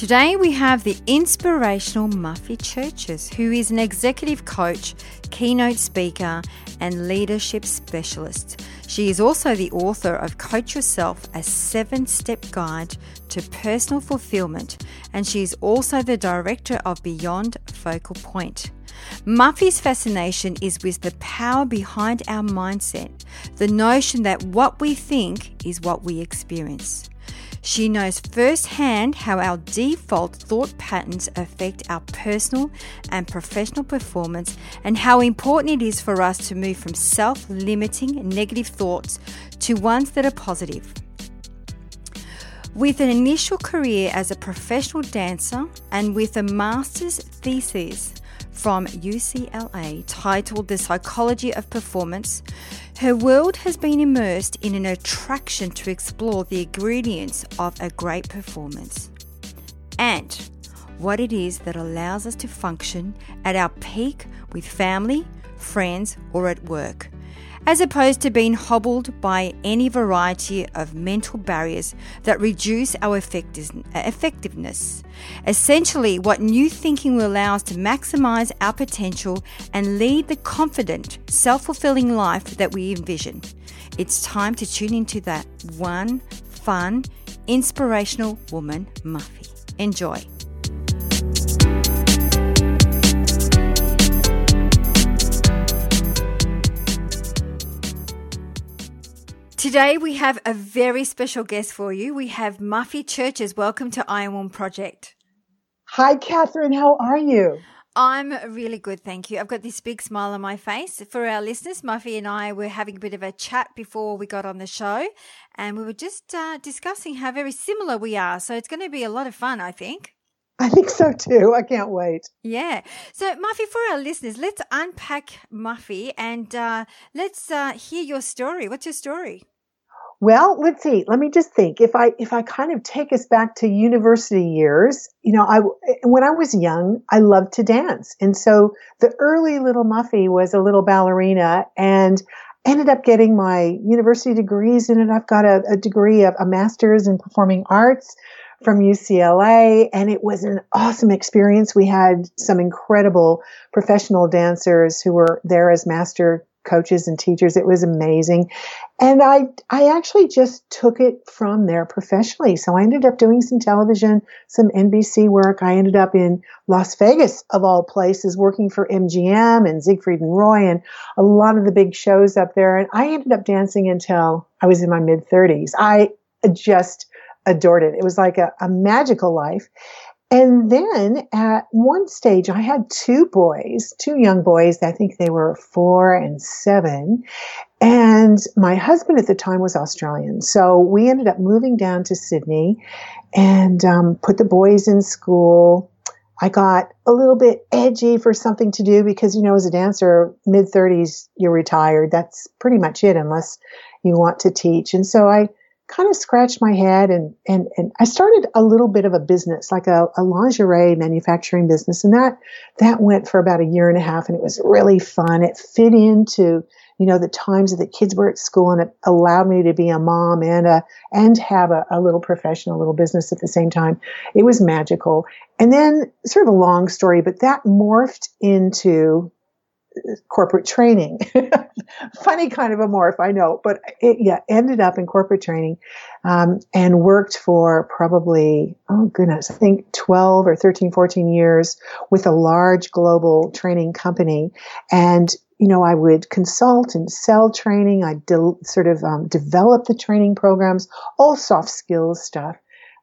Today we have the inspirational Muffy Churches, who is an executive coach, keynote speaker, and leadership specialist. She is also the author of Coach Yourself, a seven step guide to personal fulfillment, and she is also the director of Beyond Focal Point. Muffy's fascination is with the power behind our mindset, the notion that what we think is what we experience. She knows firsthand how our default thought patterns affect our personal and professional performance and how important it is for us to move from self limiting negative thoughts to ones that are positive. With an initial career as a professional dancer and with a master's thesis from UCLA titled The Psychology of Performance, her world has been immersed in an attraction to explore the ingredients of a great performance and what it is that allows us to function at our peak with family, friends, or at work as opposed to being hobbled by any variety of mental barriers that reduce our effectiveness. Essentially, what new thinking will allow us to maximize our potential and lead the confident, self fulfilling life that we envision. It's time to tune into that one fun, inspirational woman, Muffy. Enjoy. Today we have a very special guest for you. We have Muffy Churches. Welcome to I Am Woman Project. Hi, Catherine. How are you? I'm really good, thank you. I've got this big smile on my face. For our listeners, Muffy and I were having a bit of a chat before we got on the show, and we were just uh, discussing how very similar we are. So it's going to be a lot of fun, I think. I think so too. I can't wait. Yeah. So, Muffy, for our listeners, let's unpack Muffy and uh, let's uh, hear your story. What's your story? Well, let's see. Let me just think. If I if I kind of take us back to university years, you know, I when I was young, I loved to dance, and so the early little Muffy was a little ballerina, and ended up getting my university degrees in it. I've got a, a degree of a master's in performing arts from UCLA, and it was an awesome experience. We had some incredible professional dancers who were there as master coaches and teachers. It was amazing. And I, I actually just took it from there professionally. So I ended up doing some television, some NBC work. I ended up in Las Vegas, of all places, working for MGM and Siegfried and Roy and a lot of the big shows up there. And I ended up dancing until I was in my mid 30s. I just adored it. It was like a, a magical life. And then at one stage, I had two boys, two young boys. I think they were four and seven. And my husband at the time was Australian. So we ended up moving down to Sydney and um, put the boys in school. I got a little bit edgy for something to do because, you know, as a dancer, mid 30s, you're retired. That's pretty much it, unless you want to teach. And so I kind of scratched my head and, and, and I started a little bit of a business, like a, a lingerie manufacturing business. And that, that went for about a year and a half and it was really fun. It fit into, you know, the times that the kids were at school and it allowed me to be a mom and a, and have a, a little professional little business at the same time. It was magical. And then sort of a long story, but that morphed into corporate training. Funny kind of a morph, I know, but it, yeah, ended up in corporate training um, and worked for probably, oh goodness, I think 12 or 13, 14 years with a large global training company. And, you know, I would consult and sell training. I de- sort of um, develop the training programs, all soft skills stuff.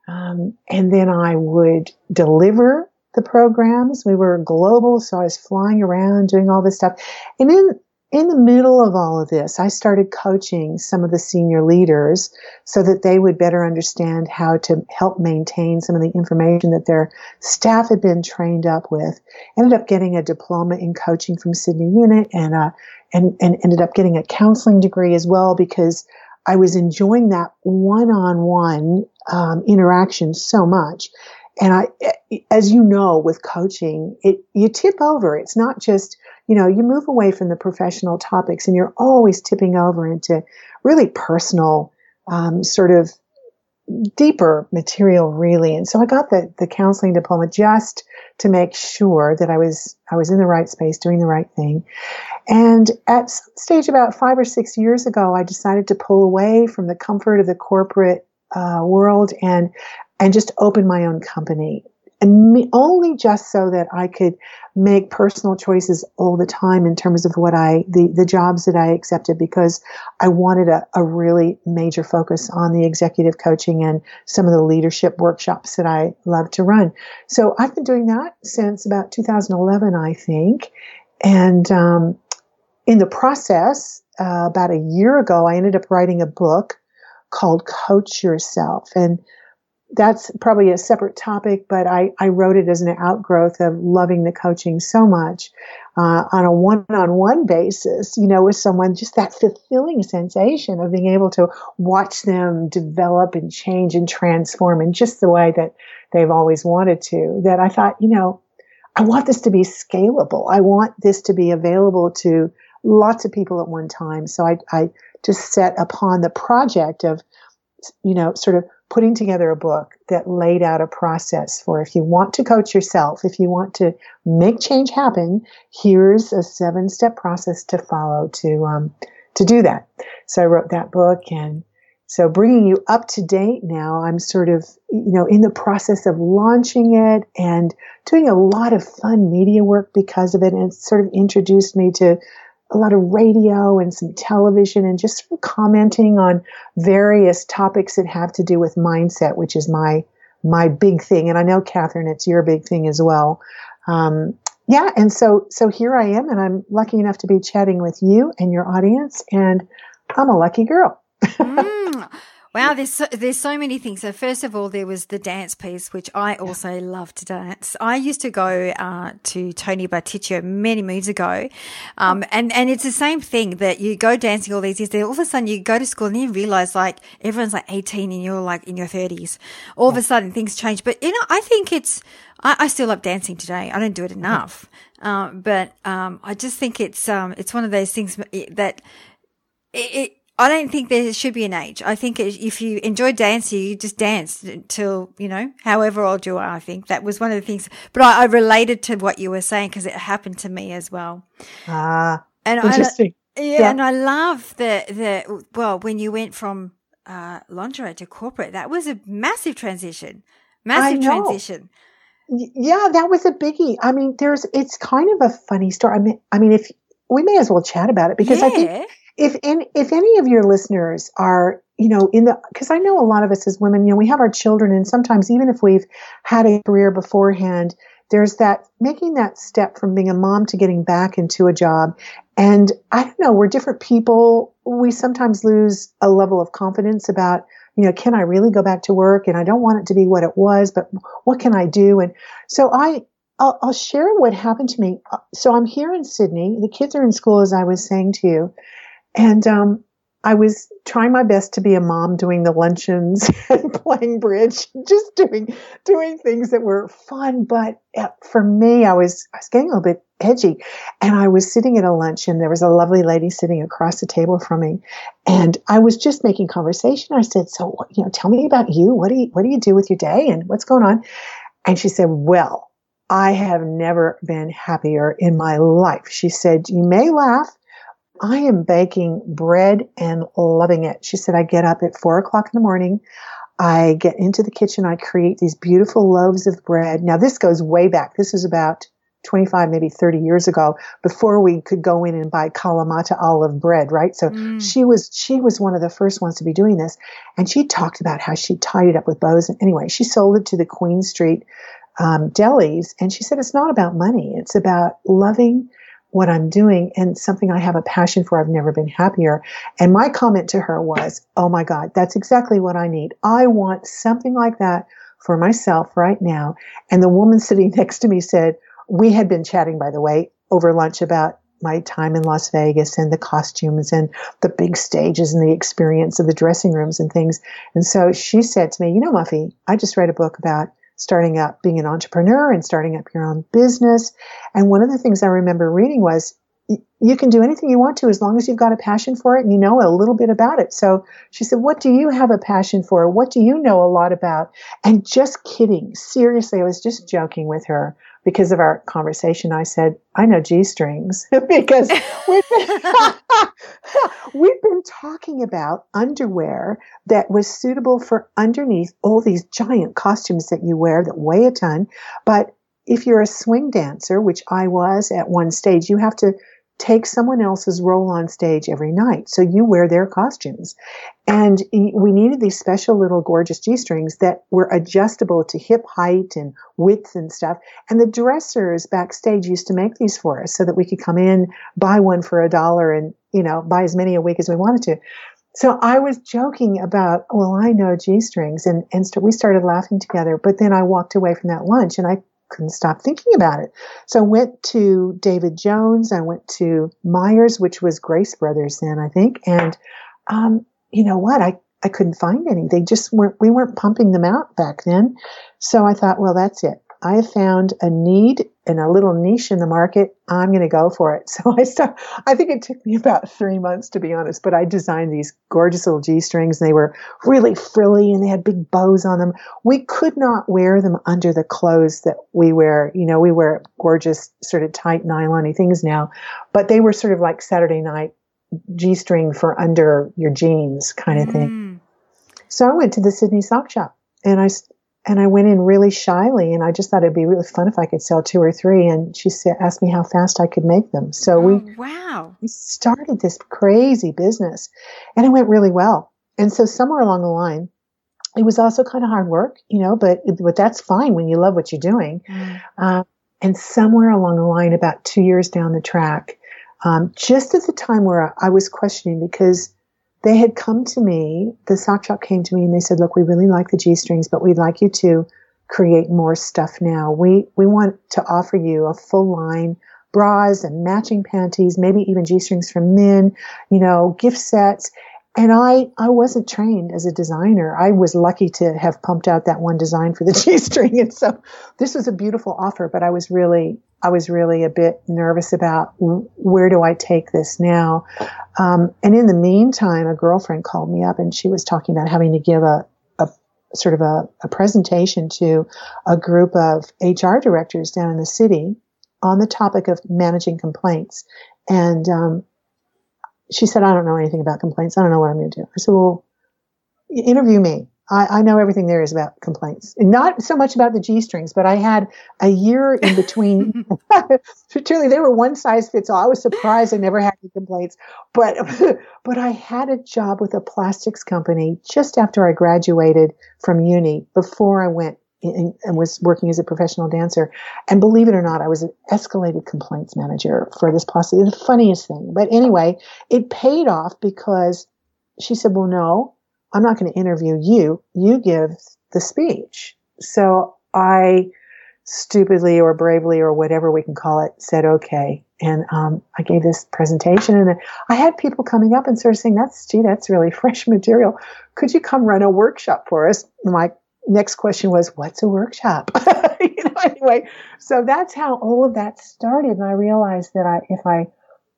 Um, and then I would deliver the programs. We were global, so I was flying around doing all this stuff. And in in the middle of all of this, I started coaching some of the senior leaders so that they would better understand how to help maintain some of the information that their staff had been trained up with. Ended up getting a diploma in coaching from Sydney Uni and uh, and and ended up getting a counseling degree as well because I was enjoying that one-on-one um, interaction so much and I, as you know, with coaching, it, you tip over. It's not just, you know, you move away from the professional topics and you're always tipping over into really personal, um, sort of deeper material really. And so I got the, the counseling diploma just to make sure that I was, I was in the right space doing the right thing. And at some stage about five or six years ago, I decided to pull away from the comfort of the corporate uh, world and and just open my own company and me, only just so that I could make personal choices all the time in terms of what I, the, the jobs that I accepted because I wanted a, a really major focus on the executive coaching and some of the leadership workshops that I love to run. So I've been doing that since about 2011, I think. And, um, in the process, uh, about a year ago, I ended up writing a book called Coach Yourself. And that's probably a separate topic, but I, I wrote it as an outgrowth of loving the coaching so much uh, on a one-on-one basis, you know, with someone, just that fulfilling sensation of being able to watch them develop and change and transform in just the way that they've always wanted to. That I thought, you know, I want this to be scalable. I want this to be available to lots of people at one time. So I, I just set upon the project of, you know, sort of putting together a book that laid out a process for if you want to coach yourself, if you want to make change happen, here's a seven step process to follow to, um, to do that. So I wrote that book and so bringing you up to date now, I'm sort of, you know, in the process of launching it and doing a lot of fun media work because of it. And it's sort of introduced me to a lot of radio and some television and just sort of commenting on various topics that have to do with mindset, which is my my big thing. And I know, Catherine, it's your big thing as well. Um, yeah, and so so here I am, and I'm lucky enough to be chatting with you and your audience, and I'm a lucky girl. mm. Wow, there's so, there's so many things. So first of all, there was the dance piece, which I also love to dance. I used to go uh, to Tony Bartuccio many moons ago, um, and and it's the same thing that you go dancing all these years. Then all of a sudden you go to school and you realize like everyone's like 18 and you're like in your 30s. All of a sudden things change. But you know, I think it's I, I still love dancing today. I don't do it enough, um, but um, I just think it's um, it's one of those things that it, it I don't think there should be an age. I think if you enjoy dancing, you just dance until, you know, however old you are. I think that was one of the things, but I, I related to what you were saying because it happened to me as well. Ah, and interesting. I, yeah, yeah, And I love the, the, well, when you went from, uh, lingerie to corporate, that was a massive transition, massive transition. Yeah, that was a biggie. I mean, there's, it's kind of a funny story. I mean, I mean, if we may as well chat about it because yeah. I think if any, if any of your listeners are, you know, in the, cause I know a lot of us as women, you know, we have our children and sometimes even if we've had a career beforehand, there's that making that step from being a mom to getting back into a job. And I don't know, we're different people. We sometimes lose a level of confidence about, you know, can I really go back to work? And I don't want it to be what it was, but what can I do? And so I, I'll, I'll share what happened to me. Uh, so I'm here in Sydney. The kids are in school, as I was saying to you. And um, I was trying my best to be a mom, doing the luncheons and playing bridge, just doing doing things that were fun. But uh, for me, I was I was getting a little bit edgy, and I was sitting at a luncheon. There was a lovely lady sitting across the table from me, and I was just making conversation. I said, "So, you know, tell me about you. What do you what do you do with your day, and what's going on?" And she said, "Well." I have never been happier in my life. She said, You may laugh. I am baking bread and loving it. She said, I get up at four o'clock in the morning. I get into the kitchen. I create these beautiful loaves of bread. Now, this goes way back. This is about 25, maybe 30 years ago before we could go in and buy Kalamata olive bread, right? So mm. she was, she was one of the first ones to be doing this. And she talked about how she tied it up with bows. And anyway, she sold it to the Queen Street um, delis. And she said, it's not about money. It's about loving what I'm doing and something I have a passion for. I've never been happier. And my comment to her was, Oh my God, that's exactly what I need. I want something like that for myself right now. And the woman sitting next to me said, we had been chatting, by the way, over lunch about my time in Las Vegas and the costumes and the big stages and the experience of the dressing rooms and things. And so she said to me, you know, Muffy, I just read a book about starting up being an entrepreneur and starting up your own business. And one of the things I remember reading was you can do anything you want to as long as you've got a passion for it and you know a little bit about it. So she said, What do you have a passion for? What do you know a lot about? And just kidding. Seriously, I was just joking with her because of our conversation, I said, I know G strings because we've been, we've been talking about underwear that was suitable for underneath all these giant costumes that you wear that weigh a ton. But if you're a swing dancer, which I was at one stage, you have to take someone else's role on stage every night. So you wear their costumes. And we needed these special little gorgeous G strings that were adjustable to hip height and width and stuff. And the dressers backstage used to make these for us so that we could come in, buy one for a dollar and, you know, buy as many a week as we wanted to. So I was joking about, well, I know G strings and, and we started laughing together. But then I walked away from that lunch and I couldn't stop thinking about it. So I went to David Jones. I went to Myers, which was Grace Brothers then, I think. And, um, you know what? I, I couldn't find any. They just weren't, we weren't pumping them out back then. So I thought, well, that's it. I found a need in a little niche in the market. I'm going to go for it. So I start, I think it took me about three months to be honest, but I designed these gorgeous little G strings. and They were really frilly and they had big bows on them. We could not wear them under the clothes that we wear. You know, we wear gorgeous sort of tight nylon things now, but they were sort of like Saturday night G string for under your jeans kind of thing. Mm. So I went to the Sydney sock shop and I and I went in really shyly, and I just thought it'd be really fun if I could sell two or three. And she said, asked me how fast I could make them. So oh, we wow we started this crazy business, and it went really well. And so somewhere along the line, it was also kind of hard work, you know, but but that's fine when you love what you're doing. Mm. Uh, and somewhere along the line, about two years down the track, um, just at the time where I was questioning because they had come to me, the sock shop came to me and they said, look, we really like the G strings, but we'd like you to create more stuff now. We, we want to offer you a full line bras and matching panties, maybe even G strings for men, you know, gift sets. And I, I wasn't trained as a designer. I was lucky to have pumped out that one design for the G string. And so this was a beautiful offer, but I was really, I was really a bit nervous about where do I take this now? Um, and in the meantime, a girlfriend called me up and she was talking about having to give a, a sort of a, a presentation to a group of HR directors down in the city on the topic of managing complaints. And um, she said, I don't know anything about complaints. I don't know what I'm going to do. I said, well, interview me. I, I, know everything there is about complaints. Not so much about the G strings, but I had a year in between. Truly, they were one size fits all. I was surprised I never had any complaints, but but I had a job with a plastics company just after I graduated from uni. Before I went and was working as a professional dancer. And believe it or not, I was an escalated complaints manager for this plastic. The funniest thing, but anyway, it paid off because she said, "Well, no." I'm not going to interview you. You give the speech. So I stupidly or bravely or whatever we can call it said okay. And um, I gave this presentation, and I had people coming up and sort of saying, "That's gee, that's really fresh material. Could you come run a workshop for us?" my next question was, "What's a workshop?" you know, anyway, so that's how all of that started, and I realized that I, if I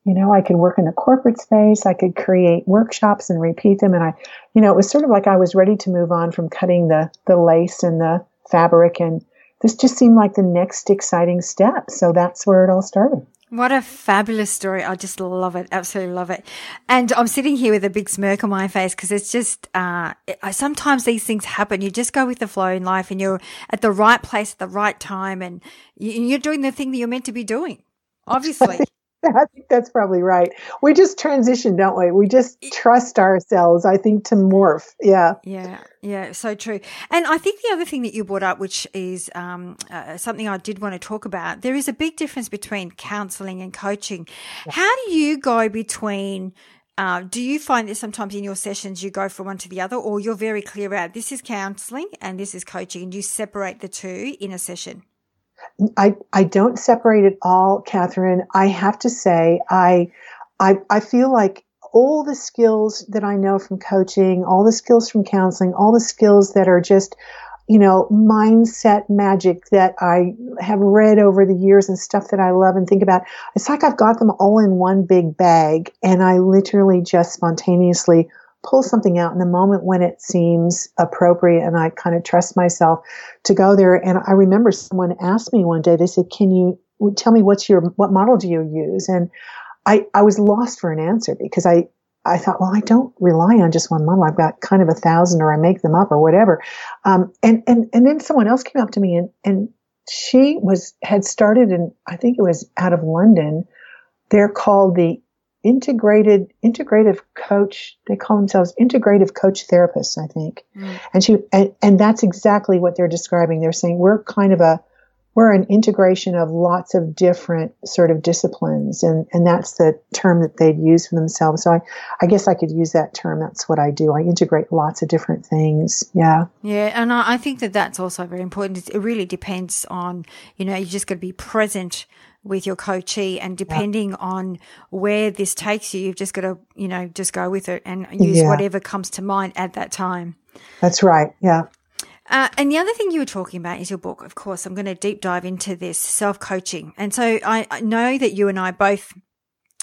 you know, I could work in the corporate space. I could create workshops and repeat them. And I, you know, it was sort of like I was ready to move on from cutting the, the lace and the fabric and, this just seemed like the next exciting step. So that's where it all started. What a fabulous story. I just love it. Absolutely love it. And I'm sitting here with a big smirk on my face because it's just, uh, sometimes these things happen. You just go with the flow in life and you're at the right place at the right time and you're doing the thing that you're meant to be doing, obviously. I think that's probably right. We just transition, don't we? We just trust ourselves, I think, to morph. Yeah. Yeah. Yeah. So true. And I think the other thing that you brought up, which is um, uh, something I did want to talk about, there is a big difference between counseling and coaching. Yeah. How do you go between uh, do you find that sometimes in your sessions you go from one to the other, or you're very clear about this is counseling and this is coaching, and you separate the two in a session? I, I don't separate it all, Catherine. I have to say, I, I, I feel like all the skills that I know from coaching, all the skills from counseling, all the skills that are just, you know, mindset magic that I have read over the years and stuff that I love and think about. It's like I've got them all in one big bag and I literally just spontaneously pull something out in the moment when it seems appropriate and I kind of trust myself to go there. And I remember someone asked me one day, they said, can you tell me what's your, what model do you use? And I, I was lost for an answer because I, I thought, well, I don't rely on just one model. I've got kind of a thousand or I make them up or whatever. Um, and, and, and then someone else came up to me and, and she was, had started in, I think it was out of London. They're called the integrated integrative coach they call themselves integrative coach therapists i think. Mm. and she and, and that's exactly what they're describing. They're saying we're kind of a we're an integration of lots of different sort of disciplines and and that's the term that they'd use for themselves. So i i guess i could use that term. That's what i do. I integrate lots of different things. Yeah. Yeah and i think that that's also very important. It really depends on you know you just got to be present with your coachee and depending yeah. on where this takes you, you've just got to, you know, just go with it and use yeah. whatever comes to mind at that time. That's right. Yeah. Uh, and the other thing you were talking about is your book. Of course, I'm going to deep dive into this self coaching. And so I, I, know that you and I both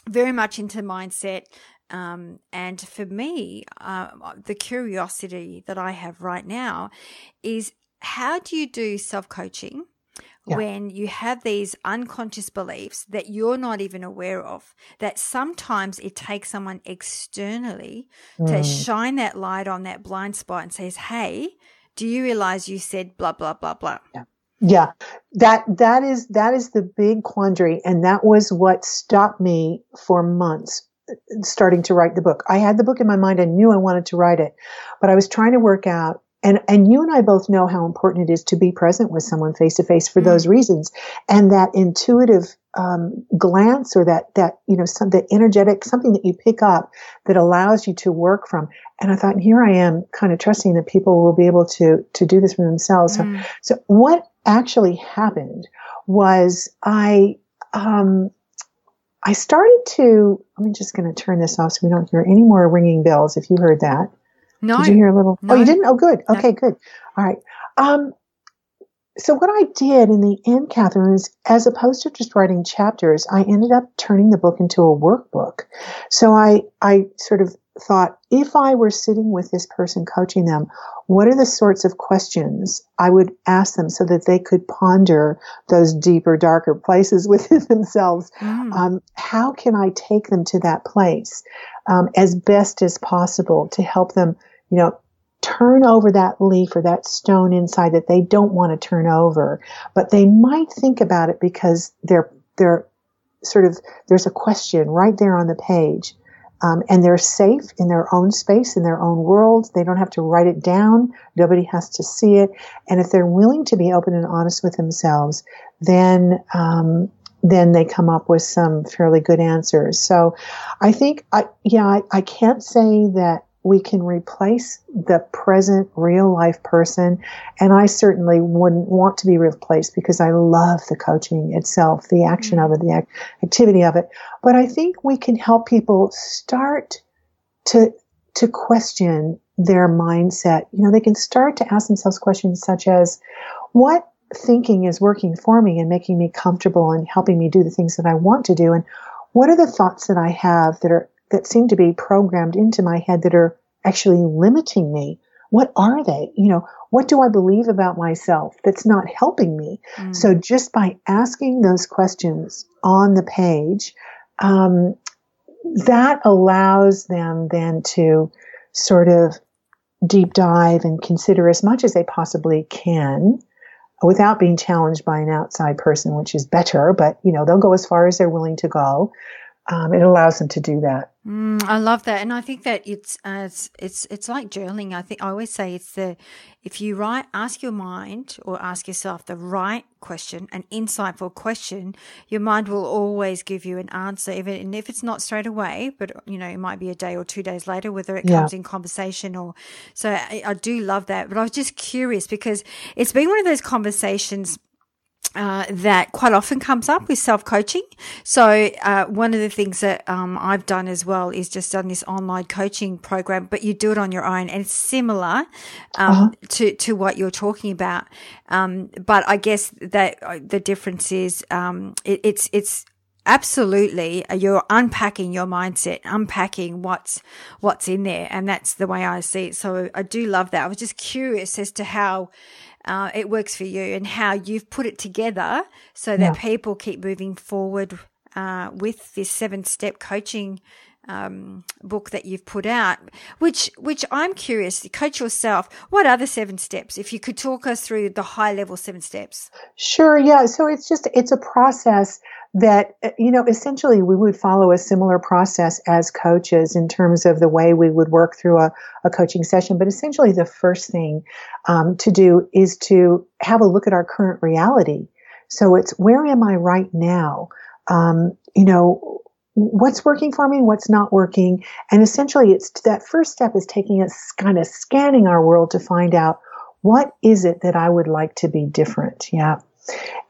very much into mindset. Um, and for me, uh, the curiosity that I have right now is how do you do self coaching yeah. when you have these unconscious beliefs that you're not even aware of, that sometimes it takes someone externally mm. to shine that light on that blind spot and says, Hey, do you realize you said blah, blah, blah, blah? Yeah. Yeah, that that is that is the big quandary, and that was what stopped me for months starting to write the book. I had the book in my mind. I knew I wanted to write it, but I was trying to work out and, and you and I both know how important it is to be present with someone face to face for mm those reasons. And that intuitive um, glance or that, that, you know, some, that energetic, something that you pick up that allows you to work from. And I thought, here I am kind of trusting that people will be able to, to do this for themselves. Mm. So, so what actually happened was I, um, I started to, I'm just going to turn this off so we don't hear any more ringing bells if you heard that. No. Did you hear a little? No. Oh, you didn't? Oh, good. Okay, no. good. All right. Um, so what I did in the end, Catherine, is as opposed to just writing chapters, I ended up turning the book into a workbook. So I, I sort of thought, if I were sitting with this person coaching them, what are the sorts of questions I would ask them so that they could ponder those deeper, darker places within themselves? Mm. Um, how can I take them to that place um, as best as possible to help them, you know, turn over that leaf or that stone inside that they don't want to turn over, but they might think about it because they're, they're sort of, there's a question right there on the page. Um, and they're safe in their own space, in their own world. They don't have to write it down. Nobody has to see it. And if they're willing to be open and honest with themselves, then um, then they come up with some fairly good answers. So I think, I, yeah, I, I can't say that we can replace the present real life person. And I certainly wouldn't want to be replaced because I love the coaching itself, the action of it, the act- activity of it. But I think we can help people start to, to question their mindset. You know, they can start to ask themselves questions such as, what thinking is working for me and making me comfortable and helping me do the things that I want to do? And what are the thoughts that I have that are that seem to be programmed into my head that are actually limiting me What are they? You know, what do I believe about myself that's not helping me? Mm. So just by asking those questions on the page, um, that allows them then to sort of deep dive and consider as much as they possibly can without being challenged by an outside person, which is better, but you know, they'll go as far as they're willing to go um, it allows them to do that. Mm, I love that, and I think that it's uh, it's it's it's like journaling. I think I always say it's the if you write, ask your mind or ask yourself the right question, an insightful question, your mind will always give you an answer, even if it's not straight away. But you know, it might be a day or two days later, whether it yeah. comes in conversation or. So I, I do love that, but I was just curious because it's been one of those conversations uh, that quite often comes up with self coaching. So, uh, one of the things that um, I've done as well is just done this online coaching program, but you do it on your own, and it's similar um, uh-huh. to to what you're talking about. Um, but I guess that uh, the difference is um, it, it's it's absolutely uh, you're unpacking your mindset unpacking what's what's in there and that's the way i see it so i do love that i was just curious as to how uh, it works for you and how you've put it together so that yeah. people keep moving forward uh, with this seven step coaching um, book that you've put out, which which I'm curious, coach yourself. What are the seven steps? If you could talk us through the high level seven steps. Sure. Yeah. So it's just it's a process that, uh, you know, essentially we would follow a similar process as coaches in terms of the way we would work through a, a coaching session. But essentially, the first thing um, to do is to have a look at our current reality. So it's where am I right now? Um, you know, what's working for me, what's not working. And essentially, it's that first step is taking us kind of scanning our world to find out what is it that I would like to be different. Yeah.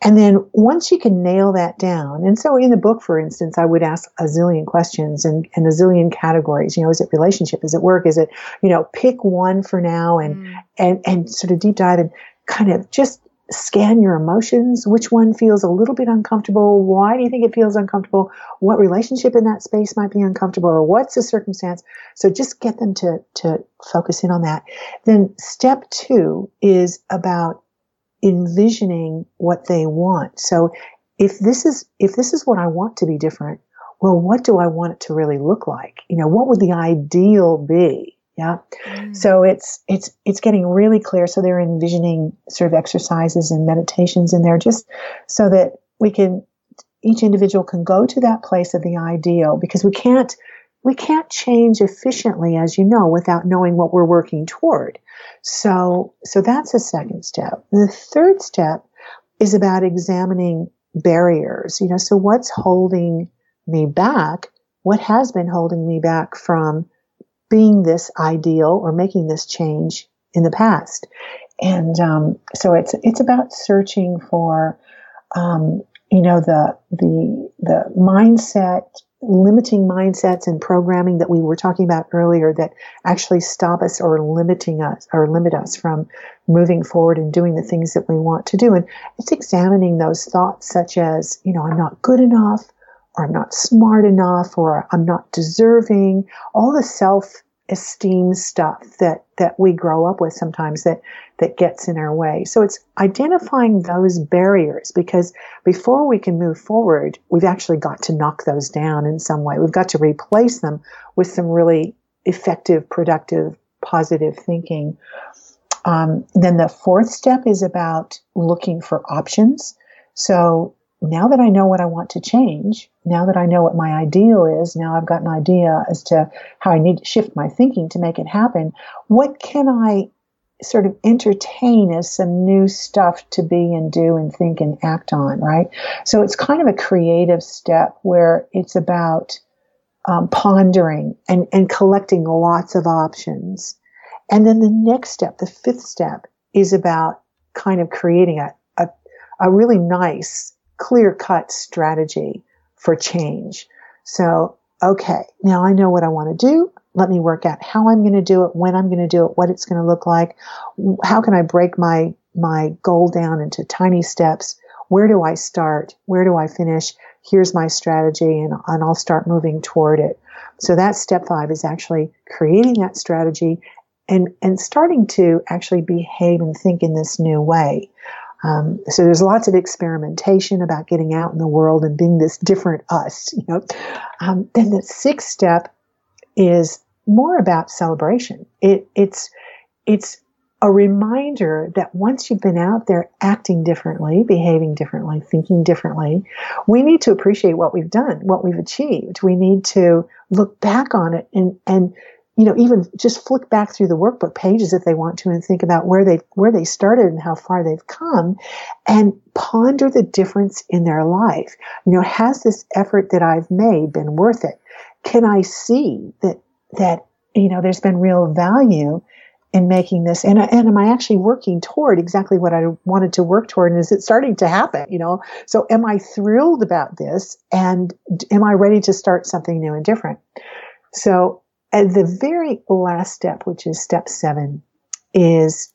And then once you can nail that down, and so in the book, for instance, I would ask a zillion questions and, and a zillion categories. You know, is it relationship? Is it work? Is it, you know, pick one for now and, mm. and, and sort of deep dive and kind of just scan your emotions. Which one feels a little bit uncomfortable? Why do you think it feels uncomfortable? What relationship in that space might be uncomfortable or what's the circumstance? So just get them to, to focus in on that. Then step two is about envisioning what they want. So if this is, if this is what I want to be different, well, what do I want it to really look like? You know, what would the ideal be? Yeah. Mm. So it's, it's, it's getting really clear. So they're envisioning sort of exercises and meditations in there just so that we can, each individual can go to that place of the ideal because we can't, we can't change efficiently, as you know, without knowing what we're working toward. So, so that's a second step. The third step is about examining barriers. You know, so what's holding me back? What has been holding me back from being this ideal or making this change in the past? And um, so it's it's about searching for, um, you know, the the the mindset limiting mindsets and programming that we were talking about earlier that actually stop us or limiting us or limit us from moving forward and doing the things that we want to do. And it's examining those thoughts such as, you know, I'm not good enough or I'm not smart enough or I'm not deserving, all the self esteem stuff that that we grow up with sometimes that that gets in our way. So it's identifying those barriers because before we can move forward, we've actually got to knock those down in some way. We've got to replace them with some really effective, productive, positive thinking. Um, then the fourth step is about looking for options. So now that I know what I want to change, now that I know what my ideal is, now I've got an idea as to how I need to shift my thinking to make it happen. What can I sort of entertain as some new stuff to be and do and think and act on, right? So it's kind of a creative step where it's about um, pondering and, and collecting lots of options. And then the next step, the fifth step, is about kind of creating a, a, a really nice clear cut strategy for change. So, okay, now I know what I want to do. Let me work out how I'm going to do it, when I'm going to do it, what it's going to look like. How can I break my, my goal down into tiny steps? Where do I start? Where do I finish? Here's my strategy and, and I'll start moving toward it. So that step five is actually creating that strategy and, and starting to actually behave and think in this new way. Um, so there's lots of experimentation about getting out in the world and being this different us, you know. Um, then the sixth step is more about celebration. It, it's, it's a reminder that once you've been out there acting differently, behaving differently, thinking differently, we need to appreciate what we've done, what we've achieved. We need to look back on it and, and, you know, even just flick back through the workbook pages if they want to and think about where they, where they started and how far they've come and ponder the difference in their life. You know, has this effort that I've made been worth it? Can I see that, that, you know, there's been real value in making this? And, and am i actually working toward exactly what i wanted to work toward? And is it starting to happen? You know so am i thrilled about this? And am i ready to start something new and different? So at the very last step which is step seven is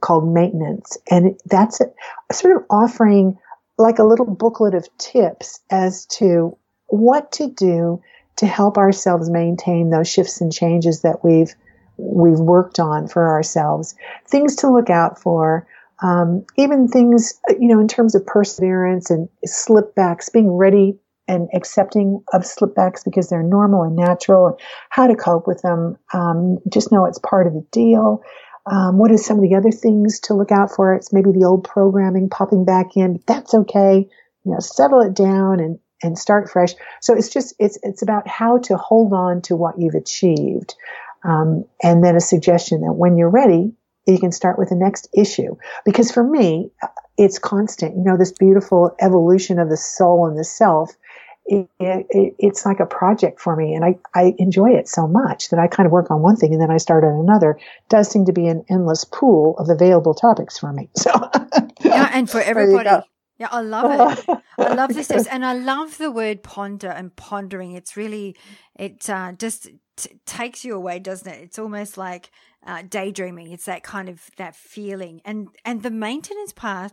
called maintenance. And that's a, sort of offering like a little booklet of tips as to what to do to help ourselves maintain those shifts and changes that we've we've worked on for ourselves, things to look out for, um, even things, you know, in terms of perseverance and slipbacks, being ready and accepting of slipbacks because they're normal and natural, and how to cope with them. Um, just know it's part of the deal. Um, what are some of the other things to look out for? It's maybe the old programming popping back in, that's okay. You know, settle it down and and start fresh. So it's just it's it's about how to hold on to what you've achieved. Um, and then a suggestion that when you're ready, you can start with the next issue. Because for me, it's constant. You know, this beautiful evolution of the soul and the self. It, it, it's like a project for me, and I, I enjoy it so much that I kind of work on one thing and then I start on another. It does seem to be an endless pool of available topics for me. So, yeah, and for everybody. Yeah, I love it. I love this, and I love the word ponder and pondering. It's really, it uh, just t- takes you away, doesn't it? It's almost like uh, daydreaming. It's that kind of that feeling, and and the maintenance part,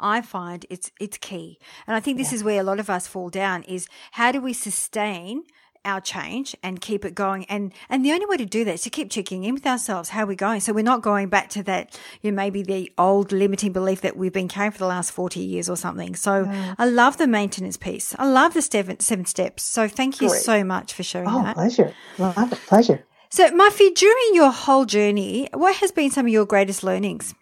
I find it's it's key. And I think this yeah. is where a lot of us fall down: is how do we sustain our change and keep it going. And, and the only way to do that is to keep checking in with ourselves. How are we going? So we're not going back to that, you know, maybe the old limiting belief that we've been carrying for the last 40 years or something. So yeah. I love the maintenance piece. I love the seven, seven steps. So thank you Great. so much for sharing oh, that. pleasure. Love it. Pleasure. So Muffy, during your whole journey, what has been some of your greatest learnings?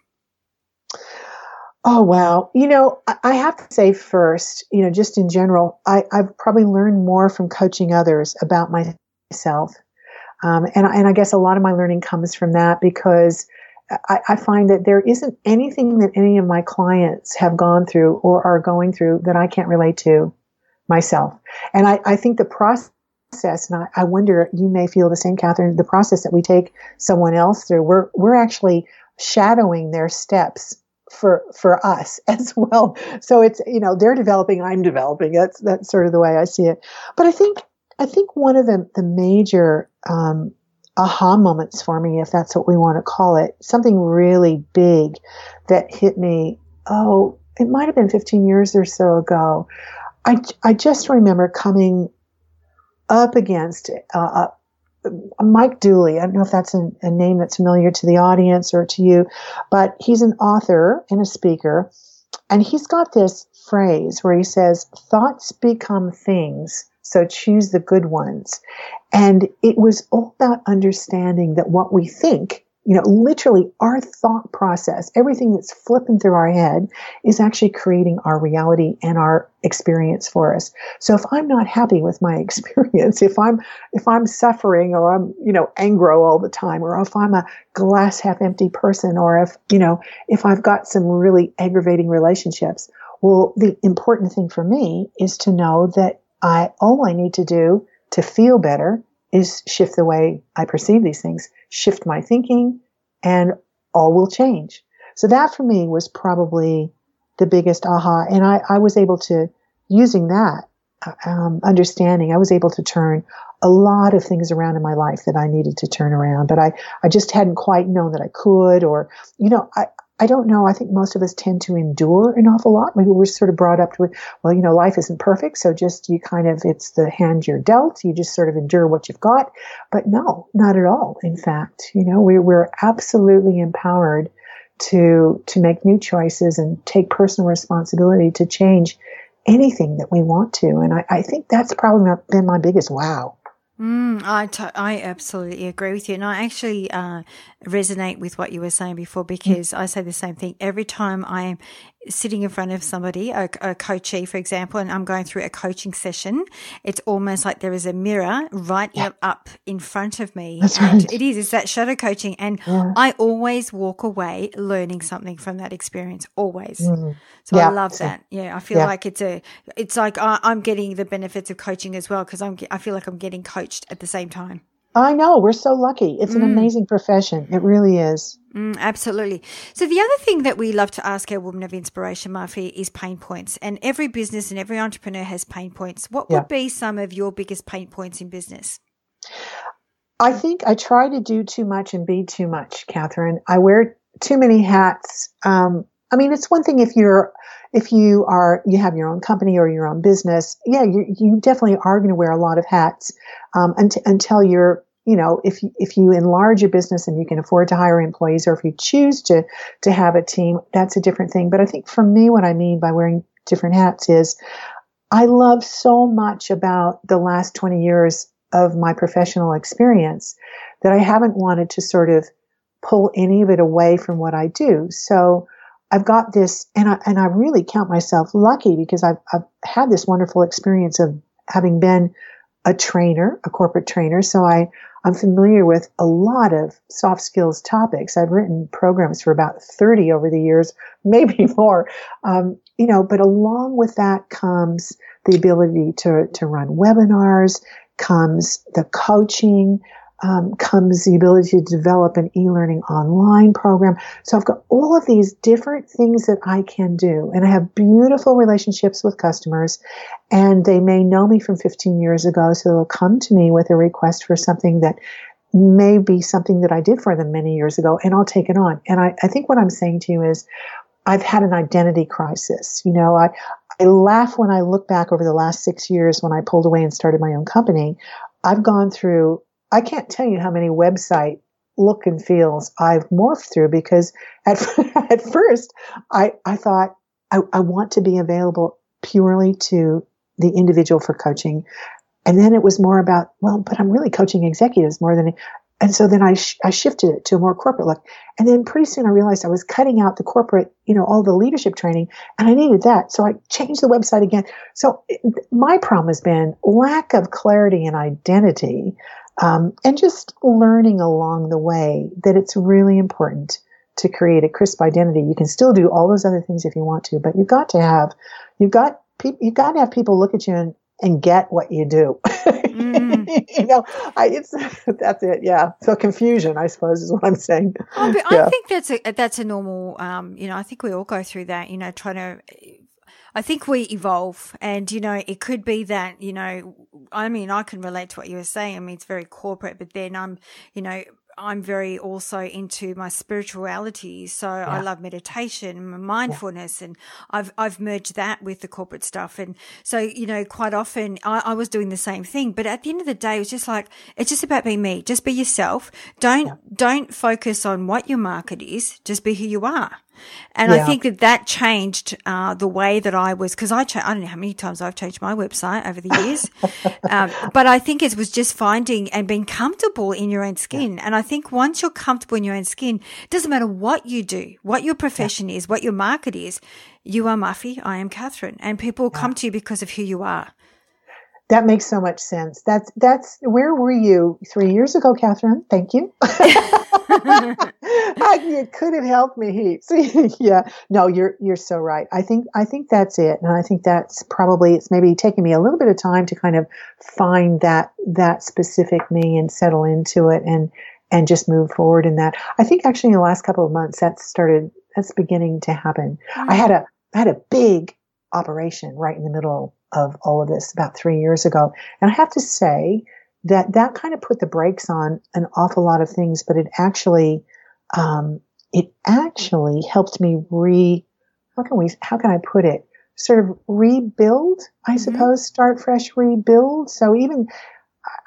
Oh, wow. You know, I have to say first, you know, just in general, I, have probably learned more from coaching others about myself. Um, and, and I guess a lot of my learning comes from that because I, I, find that there isn't anything that any of my clients have gone through or are going through that I can't relate to myself. And I, I think the process and I, I, wonder you may feel the same catherine the process that we take someone else through we're we're actually shadowing their steps for for us as well. So it's you know they're developing, I'm developing. That's that's sort of the way I see it. But I think I think one of the the major um, aha moments for me, if that's what we want to call it, something really big that hit me. Oh, it might have been 15 years or so ago. I I just remember coming up against uh, Mike Dooley. I don't know if that's a, a, name that's familiar to the audience or to you, but he's an author and a speaker. And he's got this phrase where he says, thoughts become things. So choose the good ones. And it was all about understanding that what we think you know, literally our thought process, everything that's flipping through our head is actually creating our reality and our experience for us. So if I'm not happy with my experience, if I'm, if I'm suffering or I'm, you know, angro all the time, or if I'm a glass half empty person, or if, you know, if I've got some really aggravating relationships, well, the important thing for me is to know that I, all I need to do to feel better is shift the way I perceive these things, shift my thinking, and all will change. So that for me was probably the biggest aha. And I, I was able to, using that um, understanding, I was able to turn a lot of things around in my life that I needed to turn around, but I, I just hadn't quite known that I could, or, you know, I, I don't know. I think most of us tend to endure an awful lot. Maybe we're sort of brought up to, well, you know, life isn't perfect. So just you kind of, it's the hand you're dealt. You just sort of endure what you've got. But no, not at all. In fact, you know, we, we're absolutely empowered to, to make new choices and take personal responsibility to change anything that we want to. And I, I think that's probably been my biggest wow. Mm, I, t- I absolutely agree with you. And I actually uh, resonate with what you were saying before because I say the same thing. Every time I am sitting in front of somebody, a, a, coachee, for example, and I'm going through a coaching session, it's almost like there is a mirror right yeah. up in front of me. That's right. It is. It's that shadow coaching. And yeah. I always walk away learning something from that experience, always. Mm. So yeah. I love that. Yeah. I feel like it's a, it's like I, I'm getting the benefits of coaching as well because I'm, I feel like I'm getting coached at the same time. I know. We're so lucky. It's an mm. amazing profession. It really is. Mm, absolutely. So, the other thing that we love to ask our Woman of Inspiration, Muffy, is pain points. And every business and every entrepreneur has pain points. What yeah. would be some of your biggest pain points in business? I think I try to do too much and be too much, Catherine. I wear too many hats. Um, I mean, it's one thing if you're if you are you have your own company or your own business. Yeah, you you definitely are going to wear a lot of hats um, until, until you're you know, if you, if you enlarge your business and you can afford to hire employees, or if you choose to to have a team, that's a different thing. But I think for me, what I mean by wearing different hats is, I love so much about the last twenty years of my professional experience that I haven't wanted to sort of pull any of it away from what I do. So I've got this, and I and I really count myself lucky because I've I've had this wonderful experience of having been a trainer, a corporate trainer. So I I'm familiar with a lot of soft skills topics. I've written programs for about 30 over the years, maybe more. Um, you know, but along with that comes the ability to, to run webinars, comes the coaching, um, comes the ability to develop an e-learning online program. So I've got all of these different things that I can do, and I have beautiful relationships with customers, and they may know me from 15 years ago, so they'll come to me with a request for something that may be something that I did for them many years ago, and I'll take it on. And I, I think what I'm saying to you is, I've had an identity crisis. You know, I, I laugh when I look back over the last six years when I pulled away and started my own company. I've gone through I can't tell you how many website look and feels I've morphed through because at, at first I, I thought I, I want to be available purely to the individual for coaching. And then it was more about, well, but I'm really coaching executives more than, and so then I, sh- I shifted it to a more corporate look. And then pretty soon I realized I was cutting out the corporate, you know, all the leadership training and I needed that. So I changed the website again. So it, my problem has been lack of clarity and identity um, and just learning along the way that it's really important to create a crisp identity. You can still do all those other things if you want to, but you've got to have, you've got, pe- you've got to have people look at you and, and get what you do. Mm. you know, I, it's that's it. Yeah. So confusion, I suppose, is what I'm saying. Oh, yeah. I think that's a that's a normal. Um, you know, I think we all go through that. You know, trying to I think we evolve and, you know, it could be that, you know, I mean, I can relate to what you were saying. I mean, it's very corporate, but then I'm, you know, I'm very also into my spirituality. So yeah. I love meditation, and mindfulness, yeah. and I've, I've merged that with the corporate stuff. And so, you know, quite often I, I, was doing the same thing, but at the end of the day, it was just like, it's just about being me. Just be yourself. Don't, yeah. don't focus on what your market is. Just be who you are. And yeah. I think that that changed uh, the way that I was because I cha- I don't know how many times I've changed my website over the years, um, but I think it was just finding and being comfortable in your own skin. Yeah. And I think once you're comfortable in your own skin, it doesn't matter what you do, what your profession yeah. is, what your market is. You are Muffy, I am Catherine, and people come to you because of who you are. That makes so much sense. That's that's where were you three years ago, Catherine? Thank you. it could have helped me heaps. yeah. No, you're you're so right. I think I think that's it. And I think that's probably it's maybe taking me a little bit of time to kind of find that that specific me and settle into it and and just move forward in that. I think actually in the last couple of months that's started that's beginning to happen. Mm-hmm. I had a I had a big operation right in the middle of all of this about three years ago. And I have to say that that kind of put the brakes on an awful lot of things, but it actually, um, it actually helped me re, how can we, how can I put it? Sort of rebuild, I mm-hmm. suppose, start fresh, rebuild. So even,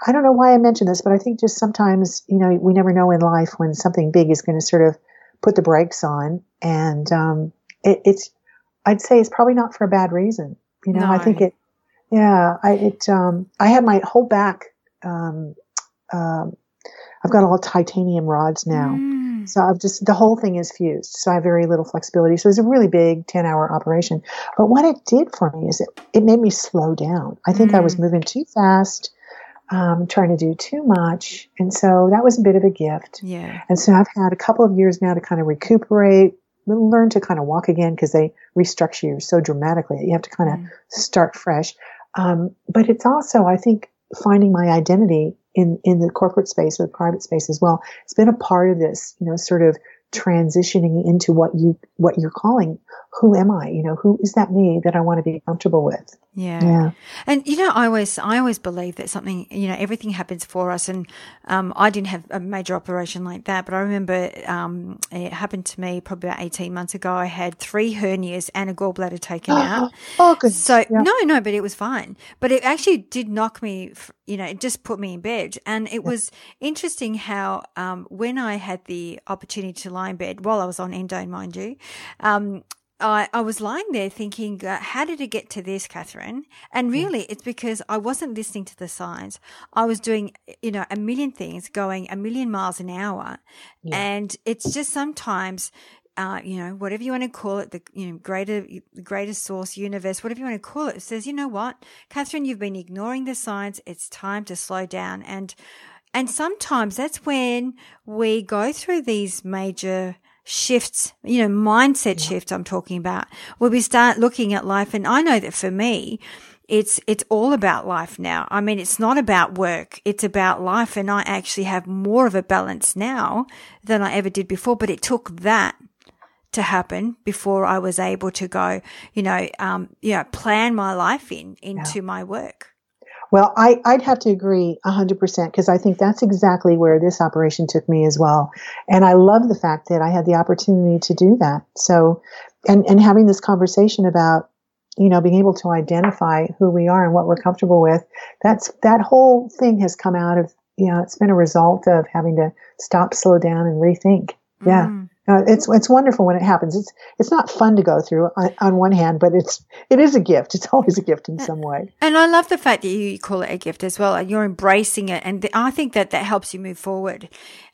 I don't know why I mentioned this, but I think just sometimes, you know, we never know in life when something big is going to sort of put the brakes on. And, um, it, it's, I'd say it's probably not for a bad reason. You know, no. I think it, yeah, I, it, um, I had my whole back, um, um, I've got all titanium rods now. Mm. So I've just, the whole thing is fused. So I have very little flexibility. So it was a really big 10 hour operation. But what it did for me is it, it made me slow down. I think mm. I was mm. moving too fast, um, trying to do too much. And so that was a bit of a gift. Yeah. And so I've had a couple of years now to kind of recuperate, learn to kind of walk again because they restructure you so dramatically. That you have to kind of mm. start fresh. Um, but it's also, I think, finding my identity in, in the corporate space or the private space as well. It's been a part of this, you know, sort of transitioning into what you, what you're calling, who am I? You know, who is that me that I want to be comfortable with? Yeah. Yeah. And you know, I always I always believe that something, you know, everything happens for us and um, I didn't have a major operation like that, but I remember um, it happened to me probably about 18 months ago. I had three hernias and a gallbladder taken out. Oh, good. So, yeah. no, no, but it was fine. But it actually did knock me, you know, it just put me in bed. And it yeah. was interesting how um, when I had the opportunity to lie in bed while I was on endone, mind you, um, I, I was lying there thinking, uh, how did it get to this, Catherine? And really, it's because I wasn't listening to the signs. I was doing, you know, a million things, going a million miles an hour. Yeah. And it's just sometimes, uh, you know, whatever you want to call it, the you know greater, the greatest source, universe, whatever you want to call it, says, you know what, Catherine, you've been ignoring the signs. It's time to slow down. And and sometimes that's when we go through these major shifts, you know, mindset yeah. shift I'm talking about, where we start looking at life. And I know that for me, it's, it's all about life now. I mean, it's not about work. It's about life. And I actually have more of a balance now than I ever did before, but it took that to happen before I was able to go, you know, um, you know, plan my life in, into yeah. my work. Well, I, would have to agree 100% because I think that's exactly where this operation took me as well. And I love the fact that I had the opportunity to do that. So, and, and having this conversation about, you know, being able to identify who we are and what we're comfortable with, that's, that whole thing has come out of, you know, it's been a result of having to stop, slow down and rethink. Yeah. Mm. Uh, it's it's wonderful when it happens. It's it's not fun to go through on, on, one hand, but it's it is a gift. It's always a gift in some way. And I love the fact that you call it a gift as well. You're embracing it, and I think that that helps you move forward,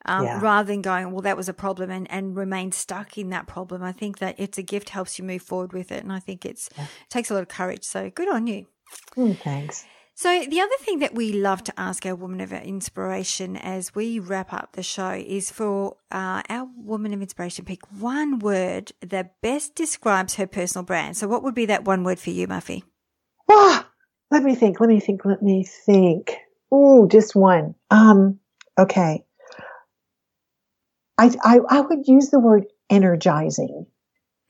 um, yeah. rather than going, well, that was a problem and and remain stuck in that problem. I think that it's a gift helps you move forward with it, and I think it's yeah. it takes a lot of courage. So good on you. Mm, thanks. So, the other thing that we love to ask our woman of inspiration as we wrap up the show is for uh, our woman of inspiration pick one word that best describes her personal brand. So, what would be that one word for you, Muffy? Ah, let me think. Let me think. Let me think. Oh, just one. Um, okay. I, I, I would use the word energizing.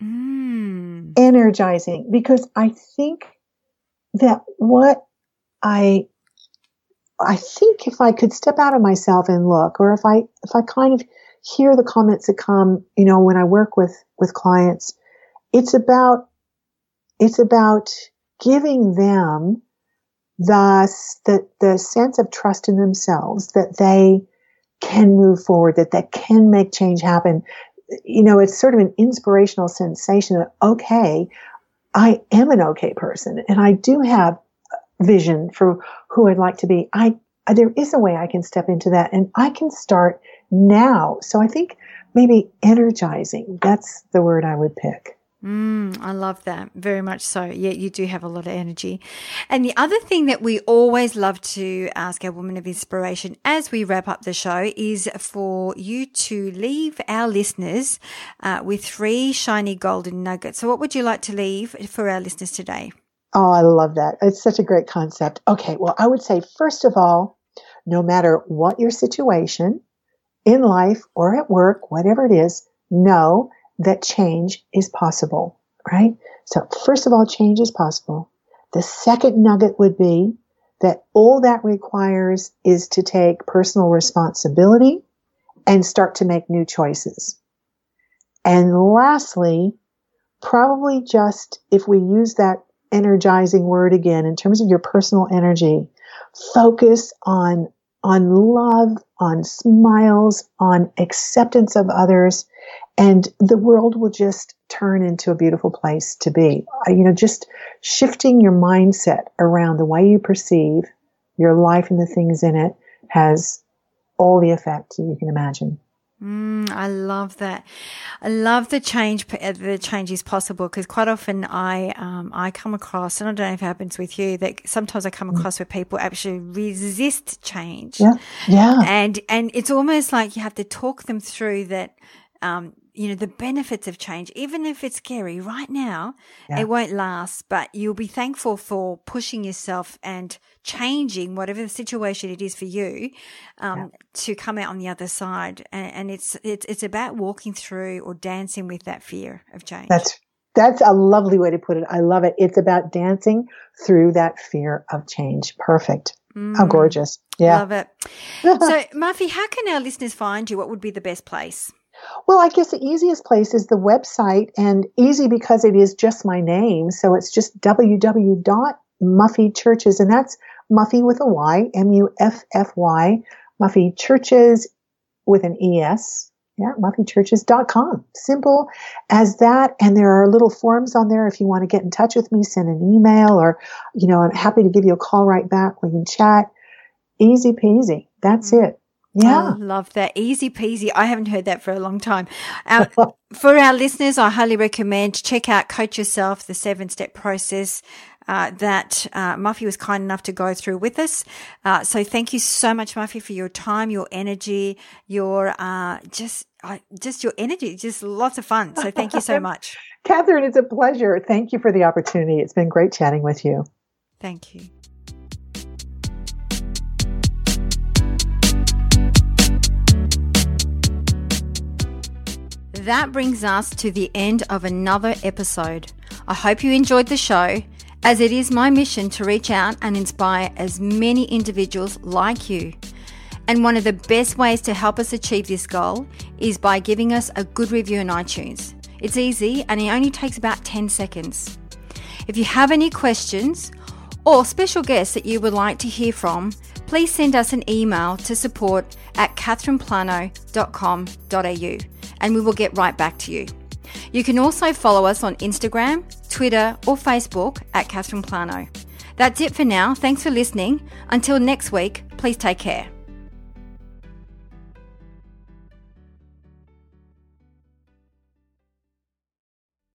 Mm. Energizing because I think that what I I think if I could step out of myself and look, or if I if I kind of hear the comments that come, you know, when I work with with clients, it's about it's about giving them the the, the sense of trust in themselves that they can move forward, that they can make change happen. You know, it's sort of an inspirational sensation that okay, I am an okay person, and I do have vision for who I'd like to be, I there is a way I can step into that and I can start now. So I think maybe energizing, that's the word I would pick. Mm, I love that very much so. Yeah, you do have a lot of energy. And the other thing that we always love to ask our woman of inspiration as we wrap up the show is for you to leave our listeners uh, with three shiny golden nuggets. So, what would you like to leave for our listeners today? Oh, I love that. It's such a great concept. Okay, well, I would say, first of all, no matter what your situation in life or at work, whatever it is, know that change is possible, right? So, first of all, change is possible. The second nugget would be that all that requires is to take personal responsibility and start to make new choices. And lastly, probably just if we use that energizing word again in terms of your personal energy, focus on on love, on smiles, on acceptance of others, and the world will just turn into a beautiful place to be. Uh, you know, just shifting your mindset around the way you perceive your life and the things in it has all the effect you can imagine. Mm, I love that. I love the change. Uh, the change is possible because quite often I um, I come across, and I don't know if it happens with you, that sometimes I come mm. across where people actually resist change. Yeah, yeah. And and it's almost like you have to talk them through that. Um, you know, the benefits of change, even if it's scary right now, yeah. it won't last, but you'll be thankful for pushing yourself and changing whatever the situation it is for you, um, yeah. to come out on the other side. And, and, it's, it's, it's about walking through or dancing with that fear of change. That's, that's a lovely way to put it. I love it. It's about dancing through that fear of change. Perfect. Mm. How gorgeous. Yeah. Love it. so, Muffy how can our listeners find you? What would be the best place? Well, I guess the easiest place is the website, and easy because it is just my name. So it's just www.muffychurches, and that's Muffy with a Y, M U F F Y, Muffy Churches with an E S. Yeah, muffychurches.com. Simple as that. And there are little forms on there if you want to get in touch with me, send an email, or, you know, I'm happy to give you a call right back. We can chat. Easy peasy. That's mm-hmm. it. Yeah. I love that. Easy peasy. I haven't heard that for a long time. For our listeners, I highly recommend check out Coach Yourself, the seven step process. Uh, that uh, Muffy was kind enough to go through with us. Uh, so thank you so much, Muffy, for your time, your energy, your uh, just just your energy, just lots of fun. So thank you so much, Catherine. It's a pleasure. Thank you for the opportunity. It's been great chatting with you. Thank you. That brings us to the end of another episode. I hope you enjoyed the show, as it is my mission to reach out and inspire as many individuals like you. And one of the best ways to help us achieve this goal is by giving us a good review on iTunes. It's easy and it only takes about 10 seconds. If you have any questions or special guests that you would like to hear from, please send us an email to support at catherineplano.com.au and we will get right back to you. You can also follow us on Instagram, Twitter, or Facebook at Catherine Plano. That's it for now. Thanks for listening. Until next week, please take care.